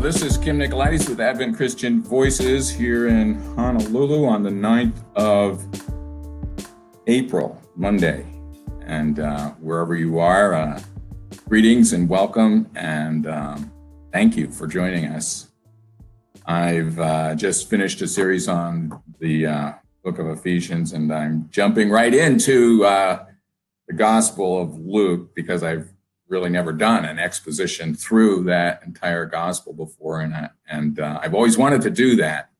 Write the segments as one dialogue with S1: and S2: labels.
S1: This is Kim Nicolaides with Advent Christian Voices here in Honolulu on the 9th of April, Monday. And uh, wherever you are, uh, greetings and welcome, and um, thank you for joining us. I've uh, just finished a series on the uh, book of Ephesians, and I'm jumping right into uh, the Gospel of Luke because I've really never done an exposition through that entire gospel before, and I, and uh, I've always wanted to do that.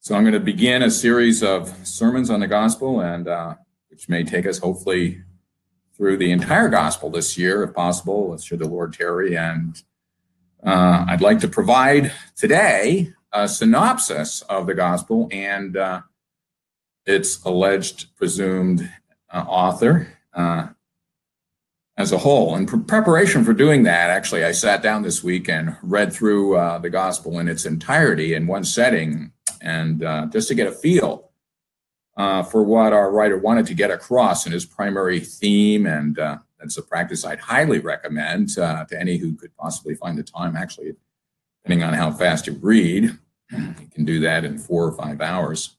S1: So I'm going to begin a series of sermons on the gospel, and uh, which may take us hopefully through the entire gospel this year, if possible, should the Lord tarry. And uh, I'd like to provide today a synopsis of the gospel and uh, its alleged presumed uh, author. As a whole. In preparation for doing that, actually, I sat down this week and read through uh, the gospel in its entirety in one setting, and uh, just to get a feel uh, for what our writer wanted to get across in his primary theme. And uh, that's a practice I'd highly recommend uh, to any who could possibly find the time. Actually, depending on how fast you read, you can do that in four or five hours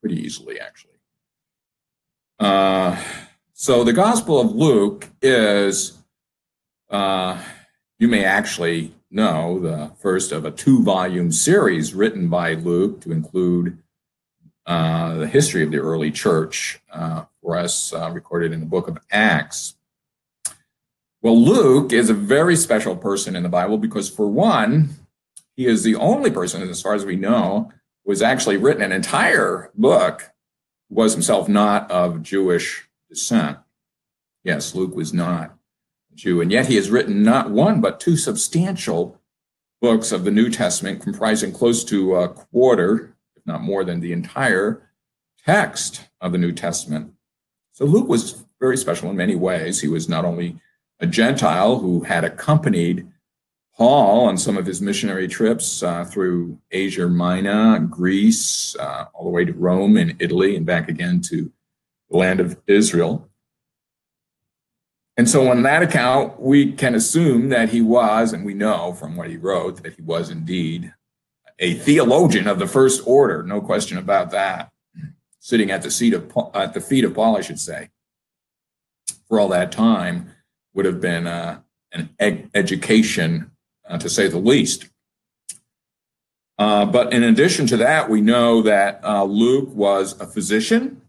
S1: pretty easily, actually. Uh, so the Gospel of Luke is, uh, you may actually know, the first of a two volume series written by Luke to include uh, the history of the early church uh, for us, uh, recorded in the book of Acts. Well, Luke is a very special person in the Bible because, for one, he is the only person, as far as we know, who has actually written an entire book, was himself not of Jewish descent. Yes, Luke was not a Jew, and yet he has written not one, but two substantial books of the New Testament, comprising close to a quarter, if not more than the entire text of the New Testament. So Luke was very special in many ways. He was not only a Gentile who had accompanied Paul on some of his missionary trips uh, through Asia Minor, Greece, uh, all the way to Rome and Italy, and back again to the land of Israel. And so, on that account, we can assume that he was, and we know from what he wrote that he was indeed a theologian of the first order, no question about that. Sitting at the seat of at the feet of Paul, I should say, for all that time, would have been uh, an ed- education, uh, to say the least. Uh, but in addition to that, we know that uh, Luke was a physician.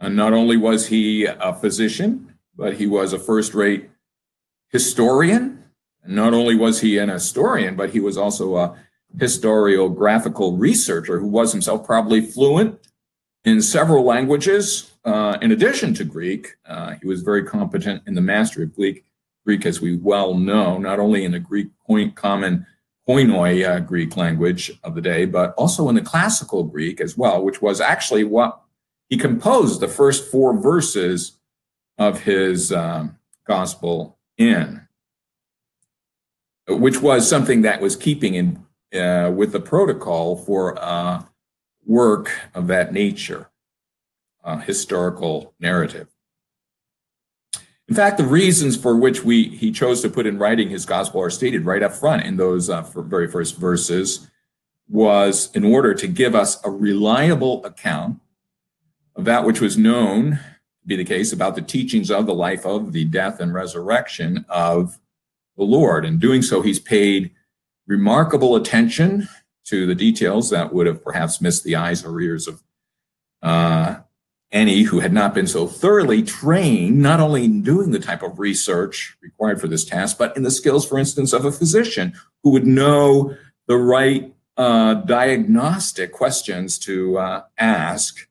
S1: And not only was he a physician, but he was a first rate historian. And not only was he an historian, but he was also a historiographical researcher who was himself probably fluent in several languages. Uh, in addition to Greek, uh, he was very competent in the mastery of Greek, Greek as we well know, not only in the Greek point, common Koine uh, Greek language of the day, but also in the classical Greek as well, which was actually what he composed the first four verses of his um, gospel in, which was something that was keeping in uh, with the protocol for uh, work of that nature, historical narrative. In fact, the reasons for which we he chose to put in writing his gospel are stated right up front in those uh, very first verses. Was in order to give us a reliable account of that which was known to be the case about the teachings of the life of the death and resurrection of the Lord. In doing so, he's paid remarkable attention to the details that would have perhaps missed the eyes or ears of uh, any who had not been so thoroughly trained, not only in doing the type of research required for this task, but in the skills, for instance, of a physician who would know the right uh, diagnostic questions to uh, ask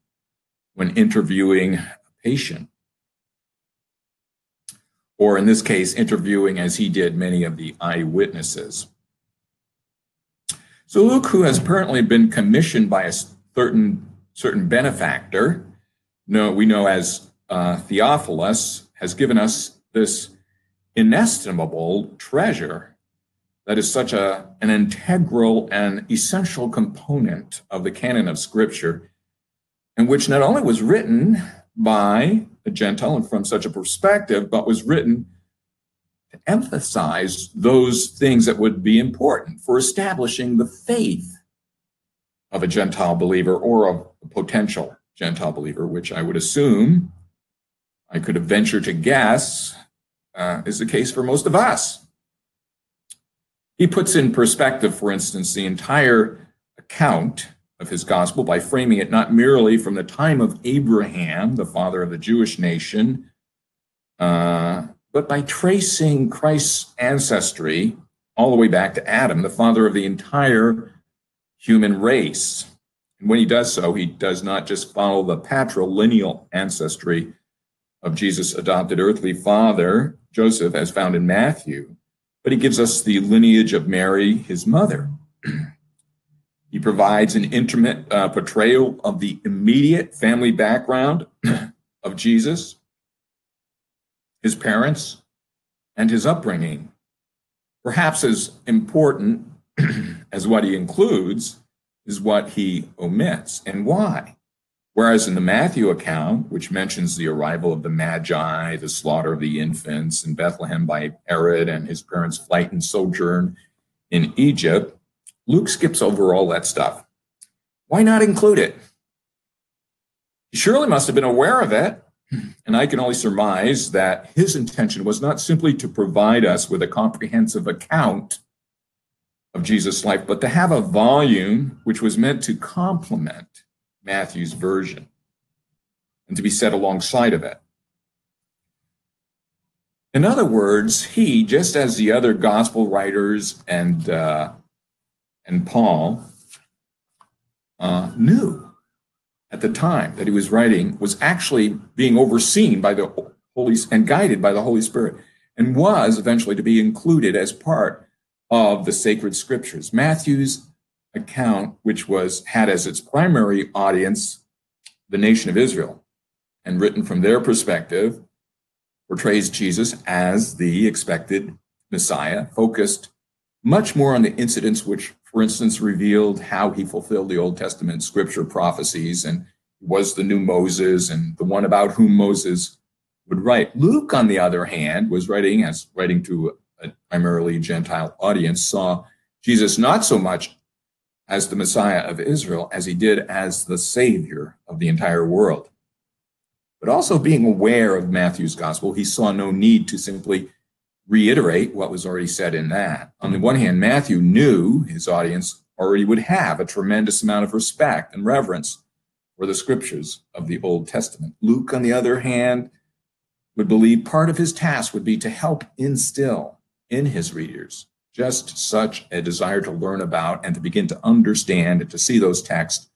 S1: when interviewing a patient. Or in this case, interviewing as he did many of the eyewitnesses. So Luke, who has apparently been commissioned by a certain, certain benefactor, no, we know as uh, Theophilus, has given us this inestimable treasure that is such a, an integral and essential component of the canon of Scripture and which not only was written by a Gentile and from such a perspective, but was written to emphasize those things that would be important for establishing the faith of a Gentile believer or of a potential Gentile believer, which I would assume, I could have ventured to guess, uh, is the case for most of us. He puts in perspective, for instance, the entire account of his gospel by framing it not merely from the time of Abraham, the father of the Jewish nation, uh, but by tracing Christ's ancestry all the way back to Adam, the father of the entire human race. And when he does so, he does not just follow the patrilineal ancestry of Jesus' adopted earthly father, Joseph, as found in Matthew, but he gives us the lineage of Mary, his mother. he provides an intimate uh, portrayal of the immediate family background of Jesus, his parents, and his upbringing. Perhaps as important as what he includes is what he omits and why. Whereas in the Matthew account, which mentions the arrival of the Magi, the slaughter of the infants in Bethlehem by Herod, and his parents' flight and sojourn in Egypt, Luke skips over all that stuff. Why not include it? He surely must have been aware of it, and I can only surmise that his intention was not simply to provide us with a comprehensive account of Jesus' life, but to have a volume which was meant to complement Matthew's version and to be set alongside of it. In other words, he, just as the other gospel writers and uh, and Paul, uh, knew at the time that he was writing was actually being overseen by the Holy and guided by the Holy Spirit, and was eventually to be included as part of the sacred scriptures. Matthew's account, which was had as its primary audience the nation of Israel, and written from their perspective, portrays Jesus as the expected Messiah, focused much more on the incidents which, for instance, revealed how he fulfilled the Old Testament scripture prophecies and was the new Moses and the one about whom Moses would write. Luke, on the other hand, was writing as writing to a primarily Gentile audience, saw Jesus not so much as the Messiah of Israel as he did as the Savior of the entire world. But also being aware of Matthew's gospel, he saw no need to simply reiterate what was already said in that. On the one hand, Matthew knew his audience already would have a tremendous amount of respect and reverence for the scriptures of the Old Testament. Luke, on the other hand, would believe part of his task would be to help instill in his readers just such a desire to learn about and to begin to understand and to see those texts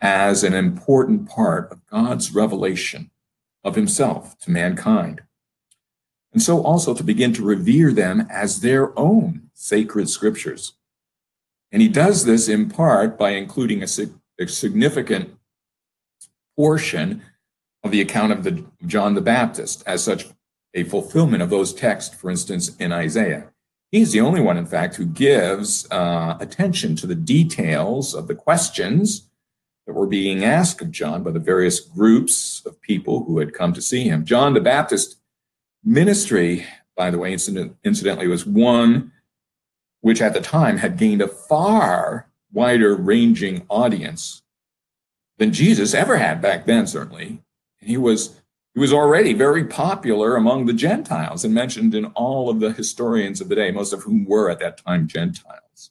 S1: as an important part of God's revelation of himself to mankind. And so also to begin to revere them as their own sacred scriptures. And he does this in part by including a, a significant portion of the account of the John the Baptist as such a fulfillment of those texts, for instance, in Isaiah. He's the only one, in fact, who gives uh, attention to the details of the questions that were being asked of John by the various groups of people who had come to see him. John the Baptist ministry, by the way, incident, incidentally, was one which at the time had gained a far wider ranging audience than Jesus ever had back then, certainly. And he was he was already very popular among the Gentiles and mentioned in all of the historians of the day, most of whom were at that time Gentiles.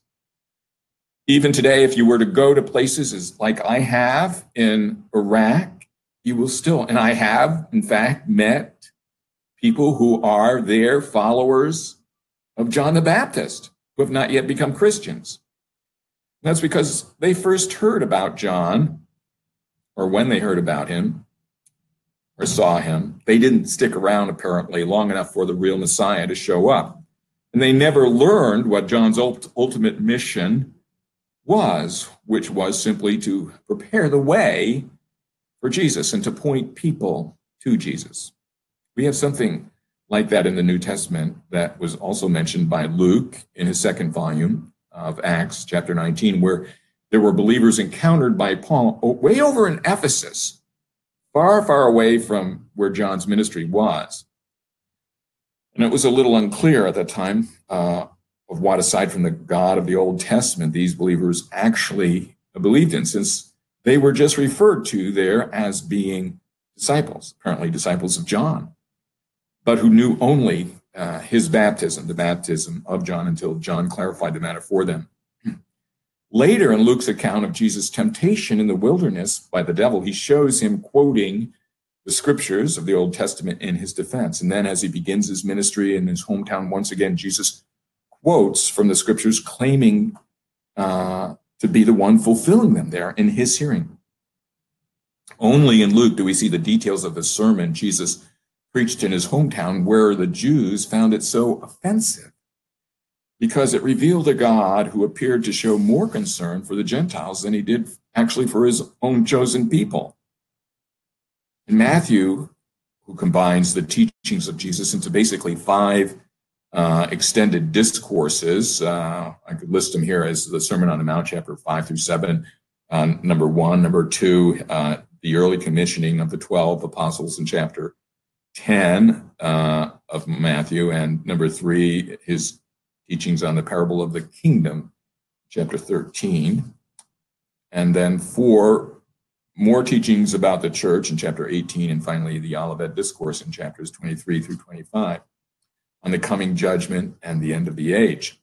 S1: Even today, if you were to go to places as like I have in Iraq, you will still, and I have, in fact, met people who are their followers of John the Baptist, who have not yet become Christians. And that's because they first heard about John, or when they heard about him, or saw him. They didn't stick around apparently long enough for the real Messiah to show up. And they never learned what John's ultimate mission was, which was simply to prepare the way for Jesus and to point people to Jesus. We have something like that in the New Testament that was also mentioned by Luke in his second volume of Acts, chapter 19, where there were believers encountered by Paul way over in Ephesus far, far away from where John's ministry was. And it was a little unclear at that time uh, of what, aside from the God of the Old Testament, these believers actually believed in, since they were just referred to there as being disciples, apparently disciples of John, but who knew only uh, his baptism, the baptism of John, until John clarified the matter for them. Later in Luke's account of Jesus' temptation in the wilderness by the devil, he shows him quoting the scriptures of the Old Testament in his defense. And then as he begins his ministry in his hometown, once again, Jesus quotes from the scriptures claiming uh, to be the one fulfilling them there in his hearing. Only in Luke do we see the details of the sermon Jesus preached in his hometown where the Jews found it so offensive because it revealed a God who appeared to show more concern for the Gentiles than he did actually for his own chosen people. In Matthew, who combines the teachings of Jesus into basically five uh, extended discourses, uh, I could list them here as the Sermon on the Mount, chapter five through seven. Uh, number one, number two, uh, the early commissioning of the 12 apostles in chapter 10 uh, of Matthew, and number three, his teachings on the parable of the kingdom, chapter 13. And then four more teachings about the church in chapter 18, and finally the Olivet Discourse in chapters 23 through 25 on the coming judgment and the end of the age.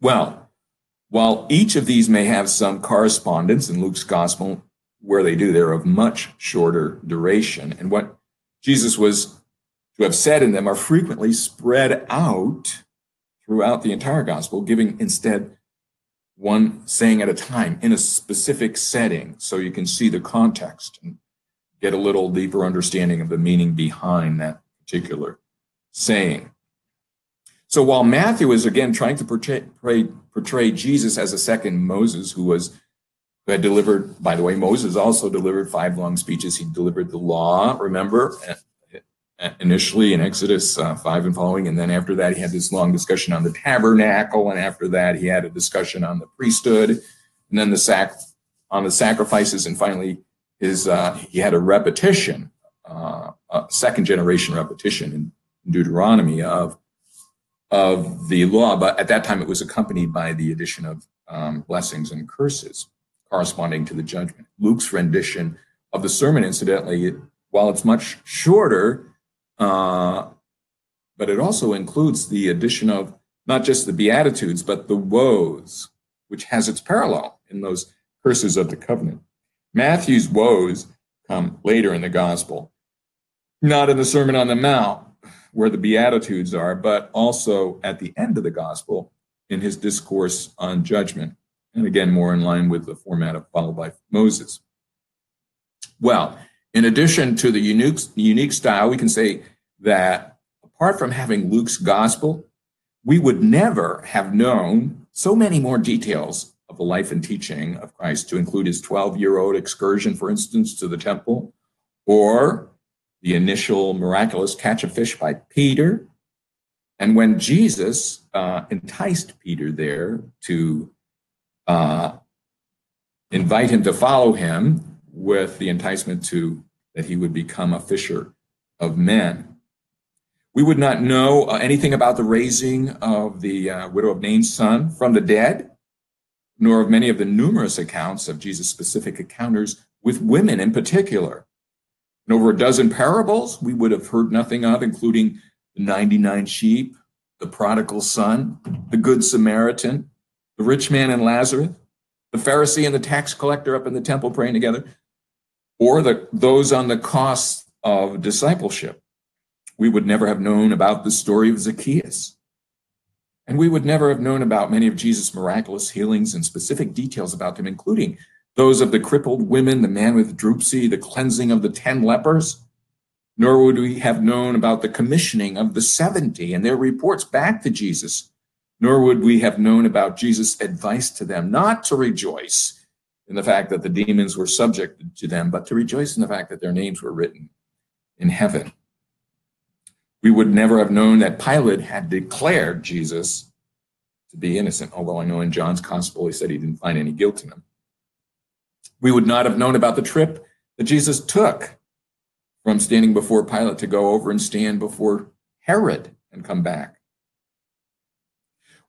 S1: Well, while each of these may have some correspondence in Luke's gospel, where they do, they're of much shorter duration. And what Jesus was to have said in them are frequently spread out throughout the entire gospel, giving instead one saying at a time in a specific setting so you can see the context and get a little deeper understanding of the meaning behind that particular saying. So while Matthew is again trying to portray, portray Jesus as a second Moses who was who had delivered, by the way, Moses also delivered five long speeches. He delivered the law, remember, initially in Exodus uh, 5 and following. And then after that, he had this long discussion on the tabernacle. And after that, he had a discussion on the priesthood and then the sac on the sacrifices. And finally, his uh, he had a repetition, uh, a second generation repetition in Deuteronomy of of the law. But at that time, it was accompanied by the addition of um, blessings and curses corresponding to the judgment. Luke's rendition of the sermon, incidentally, while it's much shorter, uh, but it also includes the addition of not just the Beatitudes, but the woes, which has its parallel in those curses of the covenant. Matthew's woes come later in the gospel, not in the Sermon on the Mount, where the Beatitudes are, but also at the end of the gospel in his discourse on judgment. And again, more in line with the format of followed by Moses. Well, in addition to the unique, unique style, we can say that apart from having Luke's gospel, we would never have known so many more details of the life and teaching of Christ, to include his 12 year old excursion, for instance, to the temple, or the initial miraculous catch of fish by Peter. And when Jesus uh, enticed Peter there to invite him to follow him, with the enticement to that he would become a fisher of men. We would not know uh, anything about the raising of the uh, widow of Nain's son from the dead, nor of many of the numerous accounts of Jesus' specific encounters with women in particular. And over a dozen parables we would have heard nothing of, including the 99 sheep, the prodigal son, the good Samaritan, the rich man and Lazarus, the Pharisee and the tax collector up in the temple praying together, or the, those on the cost of discipleship. We would never have known about the story of Zacchaeus. And we would never have known about many of Jesus' miraculous healings and specific details about them, including those of the crippled women, the man with dropsy, the cleansing of the 10 lepers. Nor would we have known about the commissioning of the 70 and their reports back to Jesus. Nor would we have known about Jesus' advice to them not to rejoice in the fact that the demons were subjected to them, but to rejoice in the fact that their names were written in heaven. We would never have known that Pilate had declared Jesus to be innocent, although I know in John's gospel he said he didn't find any guilt in him. We would not have known about the trip that Jesus took from standing before Pilate to go over and stand before Herod and come back.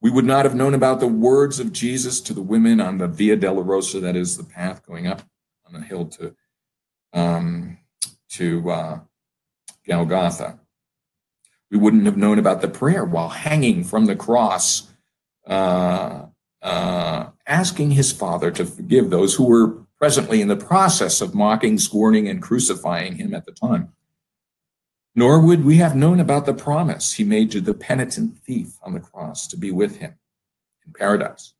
S1: We would not have known about the words of Jesus to the women on the Via Dolorosa, that is the path going up on the hill to um, to uh, Golgotha. We wouldn't have known about the prayer while hanging from the cross, uh, uh, asking his Father to forgive those who were presently in the process of mocking, scorning, and crucifying him at the time. Nor would we have known about the promise he made to the penitent thief on the cross to be with him in paradise.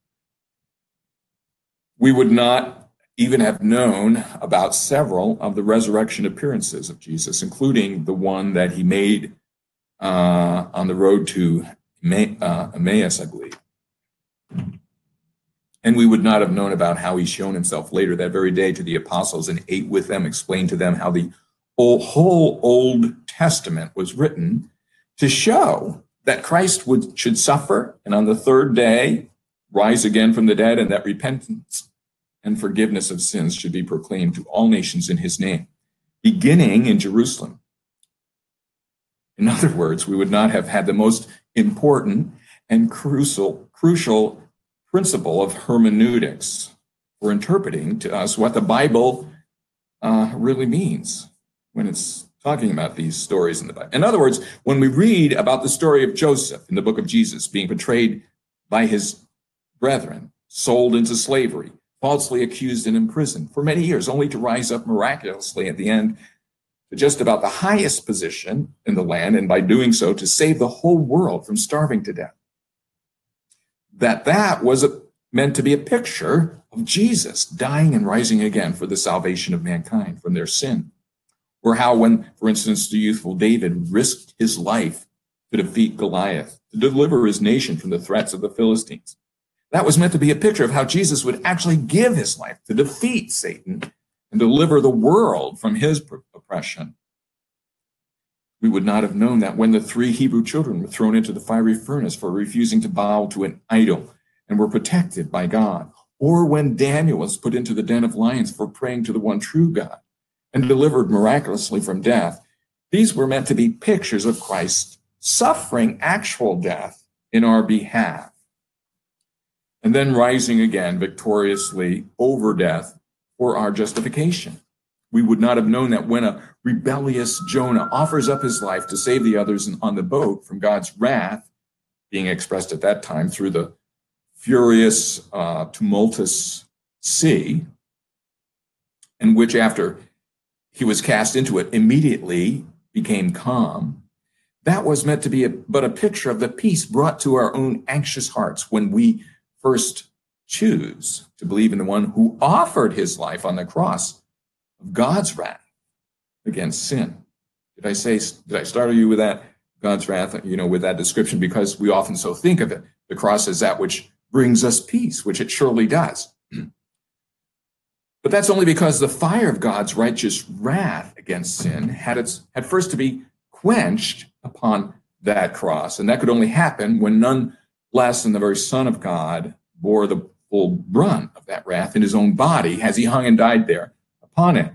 S1: We would not even have known about several of the resurrection appearances of Jesus, including the one that he made uh, on the road to uh, Emmaus, I believe. And we would not have known about how he shown himself later that very day to the apostles and ate with them, explained to them how the whole Old Testament was written to show that Christ would, should suffer and on the third day rise again from the dead, and that repentance and forgiveness of sins should be proclaimed to all nations in his name, beginning in Jerusalem. In other words, we would not have had the most important and crucial, crucial principle of hermeneutics for interpreting to us what the Bible uh, really means when it's talking about these stories in the Bible. In other words, when we read about the story of Joseph in the book of Jesus being betrayed by his brethren, sold into slavery, falsely accused and imprisoned for many years, only to rise up miraculously at the end to just about the highest position in the land, and by doing so, to save the whole world from starving to death that that was a, meant to be a picture of Jesus dying and rising again for the salvation of mankind from their sin. Or how, when, for instance, the youthful David risked his life to defeat Goliath, to deliver his nation from the threats of the Philistines. That was meant to be a picture of how Jesus would actually give his life to defeat Satan and deliver the world from his oppression. We would not have known that when the three Hebrew children were thrown into the fiery furnace for refusing to bow to an idol and were protected by God, or when Daniel was put into the den of lions for praying to the one true God and delivered miraculously from death. These were meant to be pictures of Christ suffering actual death in our behalf and then rising again victoriously over death for our justification. We would not have known that when a rebellious Jonah offers up his life to save the others on the boat from God's wrath, being expressed at that time through the furious, uh, tumultuous sea, and which, after he was cast into it, immediately became calm. That was meant to be a, but a picture of the peace brought to our own anxious hearts when we first choose to believe in the one who offered his life on the cross of God's wrath against sin. Did I say, did I startle you with that? God's wrath, you know, with that description, because we often so think of it. The cross as that which brings us peace, which it surely does. but that's only because the fire of God's righteous wrath against sin had its had first to be quenched upon that cross. And that could only happen when none less than the very Son of God bore the full brunt of that wrath in his own body as he hung and died there upon it.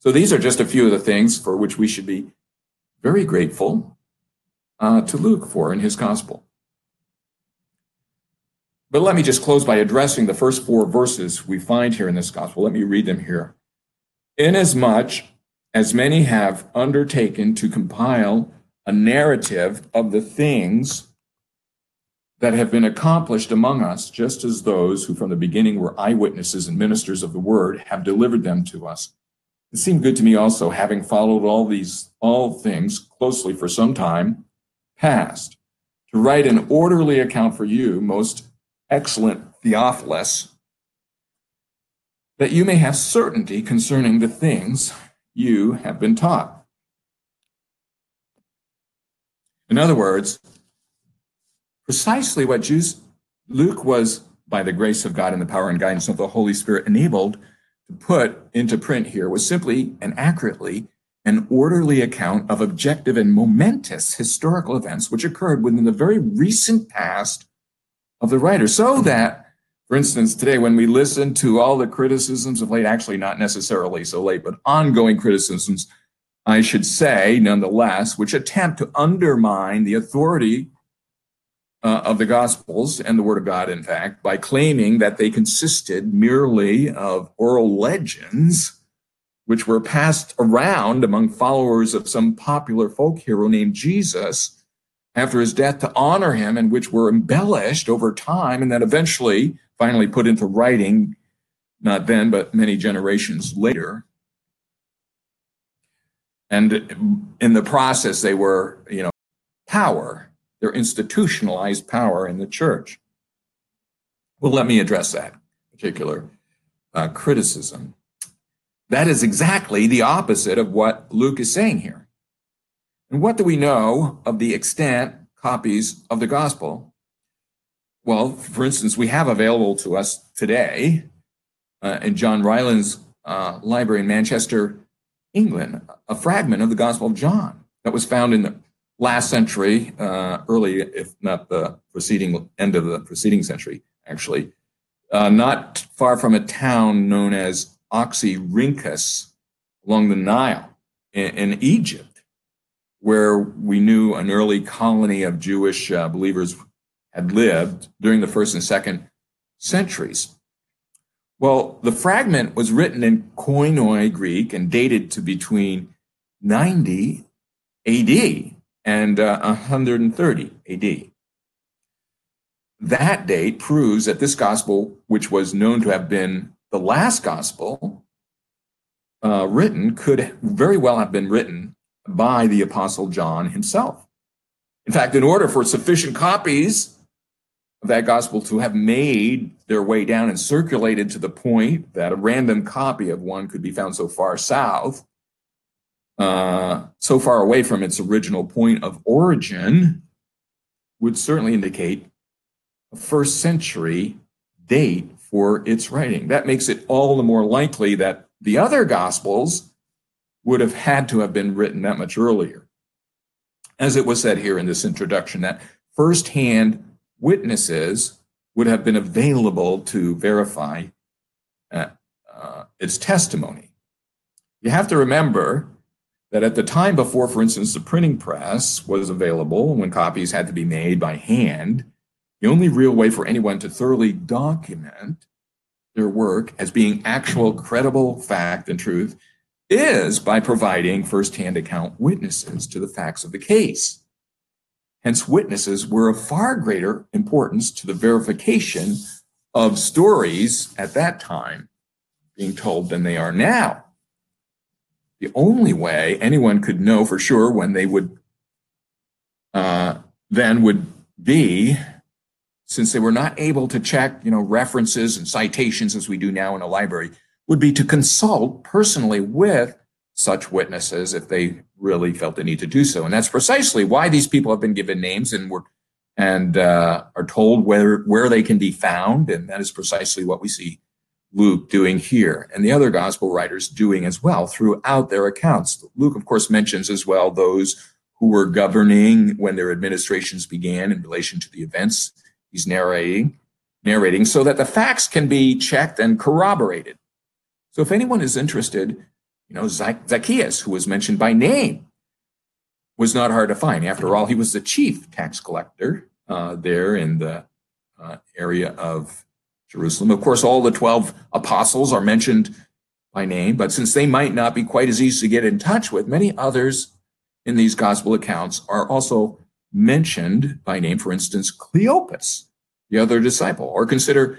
S1: So these are just a few of the things for which we should be very grateful uh, to Luke for in his gospel. But let me just close by addressing the first four verses we find here in this gospel. Let me read them here. Inasmuch as many have undertaken to compile a narrative of the things that have been accomplished among us, just as those who from the beginning were eyewitnesses and ministers of the word have delivered them to us. It seemed good to me also, having followed all these all things closely for some time past, to write an orderly account for you, most excellent Theophilus, that you may have certainty concerning the things you have been taught. In other words, precisely what Jews, Luke was, by the grace of God and the power and guidance of the Holy Spirit, enabled to put into print here was simply and accurately an orderly account of objective and momentous historical events which occurred within the very recent past of the writer. So that, for instance, today when we listen to all the criticisms of late, actually not necessarily so late, but ongoing criticisms I should say, nonetheless, which attempt to undermine the authority uh, of the Gospels and the Word of God, in fact, by claiming that they consisted merely of oral legends which were passed around among followers of some popular folk hero named Jesus after his death to honor him and which were embellished over time and then eventually finally put into writing, not then, but many generations later. And in the process, they were, you know, power, their institutionalized power in the church. Well, let me address that particular uh, criticism. That is exactly the opposite of what Luke is saying here. And what do we know of the extant copies of the gospel? Well, for instance, we have available to us today uh, in John Rylands uh, library in Manchester, England, a fragment of the Gospel of John that was found in the last century, uh, early, if not the preceding end of the preceding century, actually, uh, not far from a town known as Oxyrhynchus along the Nile in, in, Egypt, where we knew an early colony of Jewish uh, believers had lived during the first and second centuries. Well, the fragment was written in Koine Greek and dated to between 90 AD and uh, 130 AD. That date proves that this gospel, which was known to have been the last gospel uh, written, could very well have been written by the Apostle John himself. In fact, in order for sufficient copies of that gospel to have made their way down and circulated to the point that a random copy of one could be found so far south, uh, so far away from its original point of origin, would certainly indicate a first century date for its writing. That makes it all the more likely that the other Gospels would have had to have been written that much earlier. As it was said here in this introduction, that firsthand witnesses would have been available to verify uh, uh, its testimony. You have to remember that at the time before, for instance, the printing press was available, when copies had to be made by hand, the only real way for anyone to thoroughly document their work as being actual credible fact and truth is by providing firsthand account witnesses to the facts of the case. Hence, witnesses were of far greater importance to the verification of stories at that time being told than they are now. The only way anyone could know for sure when they would uh, then would be since they were not able to check, you know, references and citations as we do now in a library, would be to consult personally with such witnesses if they really felt the need to do so. And that's precisely why these people have been given names and were and uh, are told where where they can be found. And that is precisely what we see Luke doing here, and the other gospel writers doing as well throughout their accounts. Luke, of course, mentions as well those who were governing when their administrations began in relation to the events he's narrating, narrating so that the facts can be checked and corroborated. So if anyone is interested, you know, Zacchaeus, who was mentioned by name, was not hard to find. After all, he was the chief tax collector uh, there in the uh, area of Jerusalem. Of course, all the 12 apostles are mentioned by name, but since they might not be quite as easy to get in touch with, many others in these gospel accounts are also mentioned by name, for instance, Cleopas, the other disciple, or consider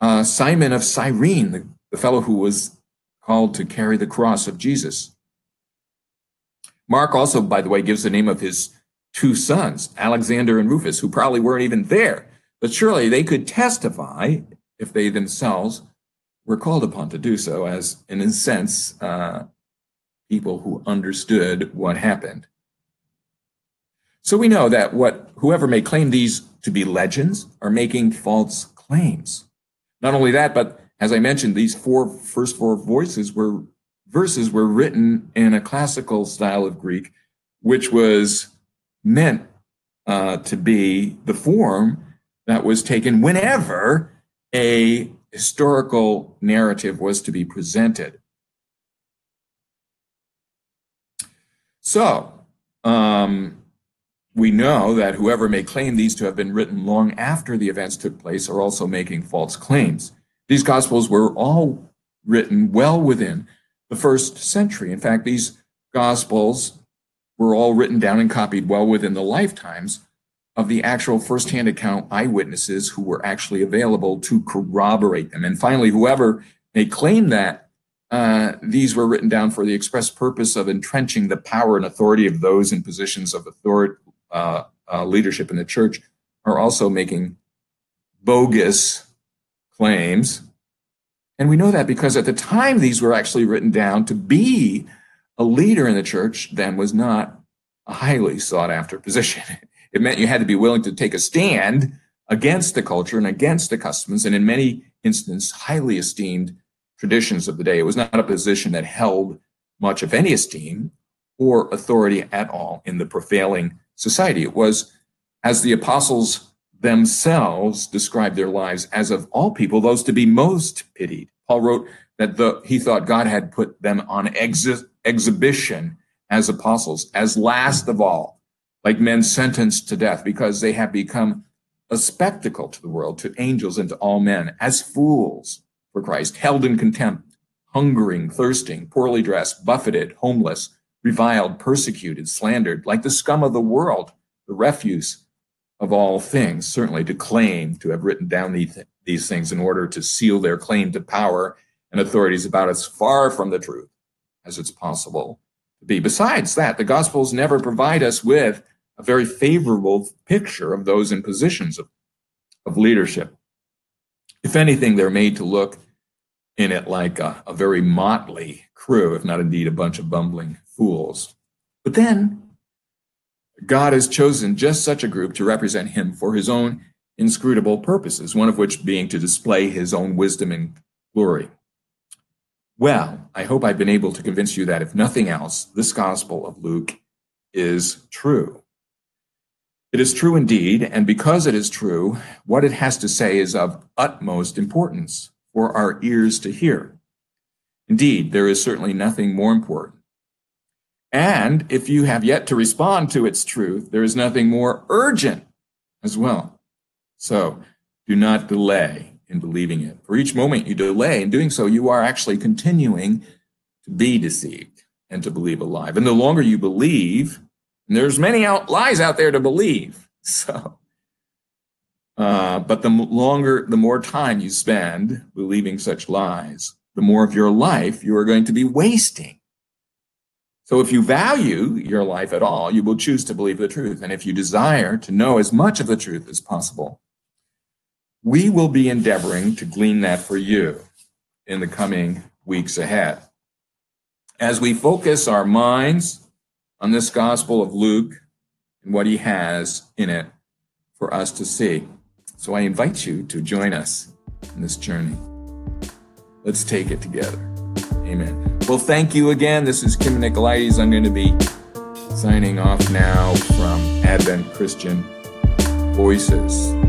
S1: uh, Simon of Cyrene, the, the fellow who was called to carry the cross of Jesus. Mark also, by the way, gives the name of his two sons, Alexander and Rufus, who probably weren't even there, but surely they could testify if they themselves were called upon to do so, as in a sense, uh, people who understood what happened. So we know that what whoever may claim these to be legends are making false claims. Not only that, but as I mentioned, these four first four voices were verses were written in a classical style of Greek, which was meant uh, to be the form that was taken whenever a historical narrative was to be presented. So, um, we know that whoever may claim these to have been written long after the events took place are also making false claims. These Gospels were all written well within the first century. In fact, these Gospels were all written down and copied well within the lifetimes of the actual firsthand account eyewitnesses who were actually available to corroborate them. And finally, whoever may claim that uh, these were written down for the express purpose of entrenching the power and authority of those in positions of authority, uh, uh, leadership in the church are also making bogus claims. And we know that because at the time these were actually written down to be a leader in the church then was not a highly sought after position. It meant you had to be willing to take a stand against the culture and against the customs, and in many instances, highly esteemed traditions of the day. It was not a position that held much of any esteem or authority at all in the prevailing society. It was, as the apostles themselves describe their lives, as of all people, those to be most pitied. Paul wrote that the, he thought God had put them on exi- exhibition as apostles, as last of all, like men sentenced to death, because they have become a spectacle to the world, to angels, and to all men, as fools for Christ, held in contempt, hungering, thirsting, poorly dressed, buffeted, homeless, reviled, persecuted, slandered, like the scum of the world, the refuse of all things, certainly to claim to have written down these things in order to seal their claim to power and authorities about as far from the truth as it's possible to be. Besides that, the Gospels never provide us with a very favorable picture of those in positions of, of leadership. If anything, they're made to look in it like a, a very motley crew, if not indeed a bunch of bumbling fools. But then God has chosen just such a group to represent him for his own inscrutable purposes, one of which being to display his own wisdom and glory. Well, I hope I've been able to convince you that if nothing else, this Gospel of Luke is true. It is true indeed, and because it is true, what it has to say is of utmost importance for our ears to hear. Indeed, there is certainly nothing more important. And if you have yet to respond to its truth, there is nothing more urgent as well. So do not delay in believing it. For each moment you delay in doing so, you are actually continuing to be deceived and to believe a lie. And the longer you believe, there's many out, lies out there to believe. So uh, but the longer, the more time you spend believing such lies, the more of your life you are going to be wasting. So if you value your life at all, you will choose to believe the truth. And if you desire to know as much of the truth as possible, we will be endeavoring to glean that for you in the coming weeks ahead. As we focus our minds on this Gospel of Luke and what he has in it for us to see. So I invite you to join us in this journey. Let's take it together. Amen. Well, thank you again. This is Kim Nicolaides. I'm going to be signing off now from Advent Christian Voices.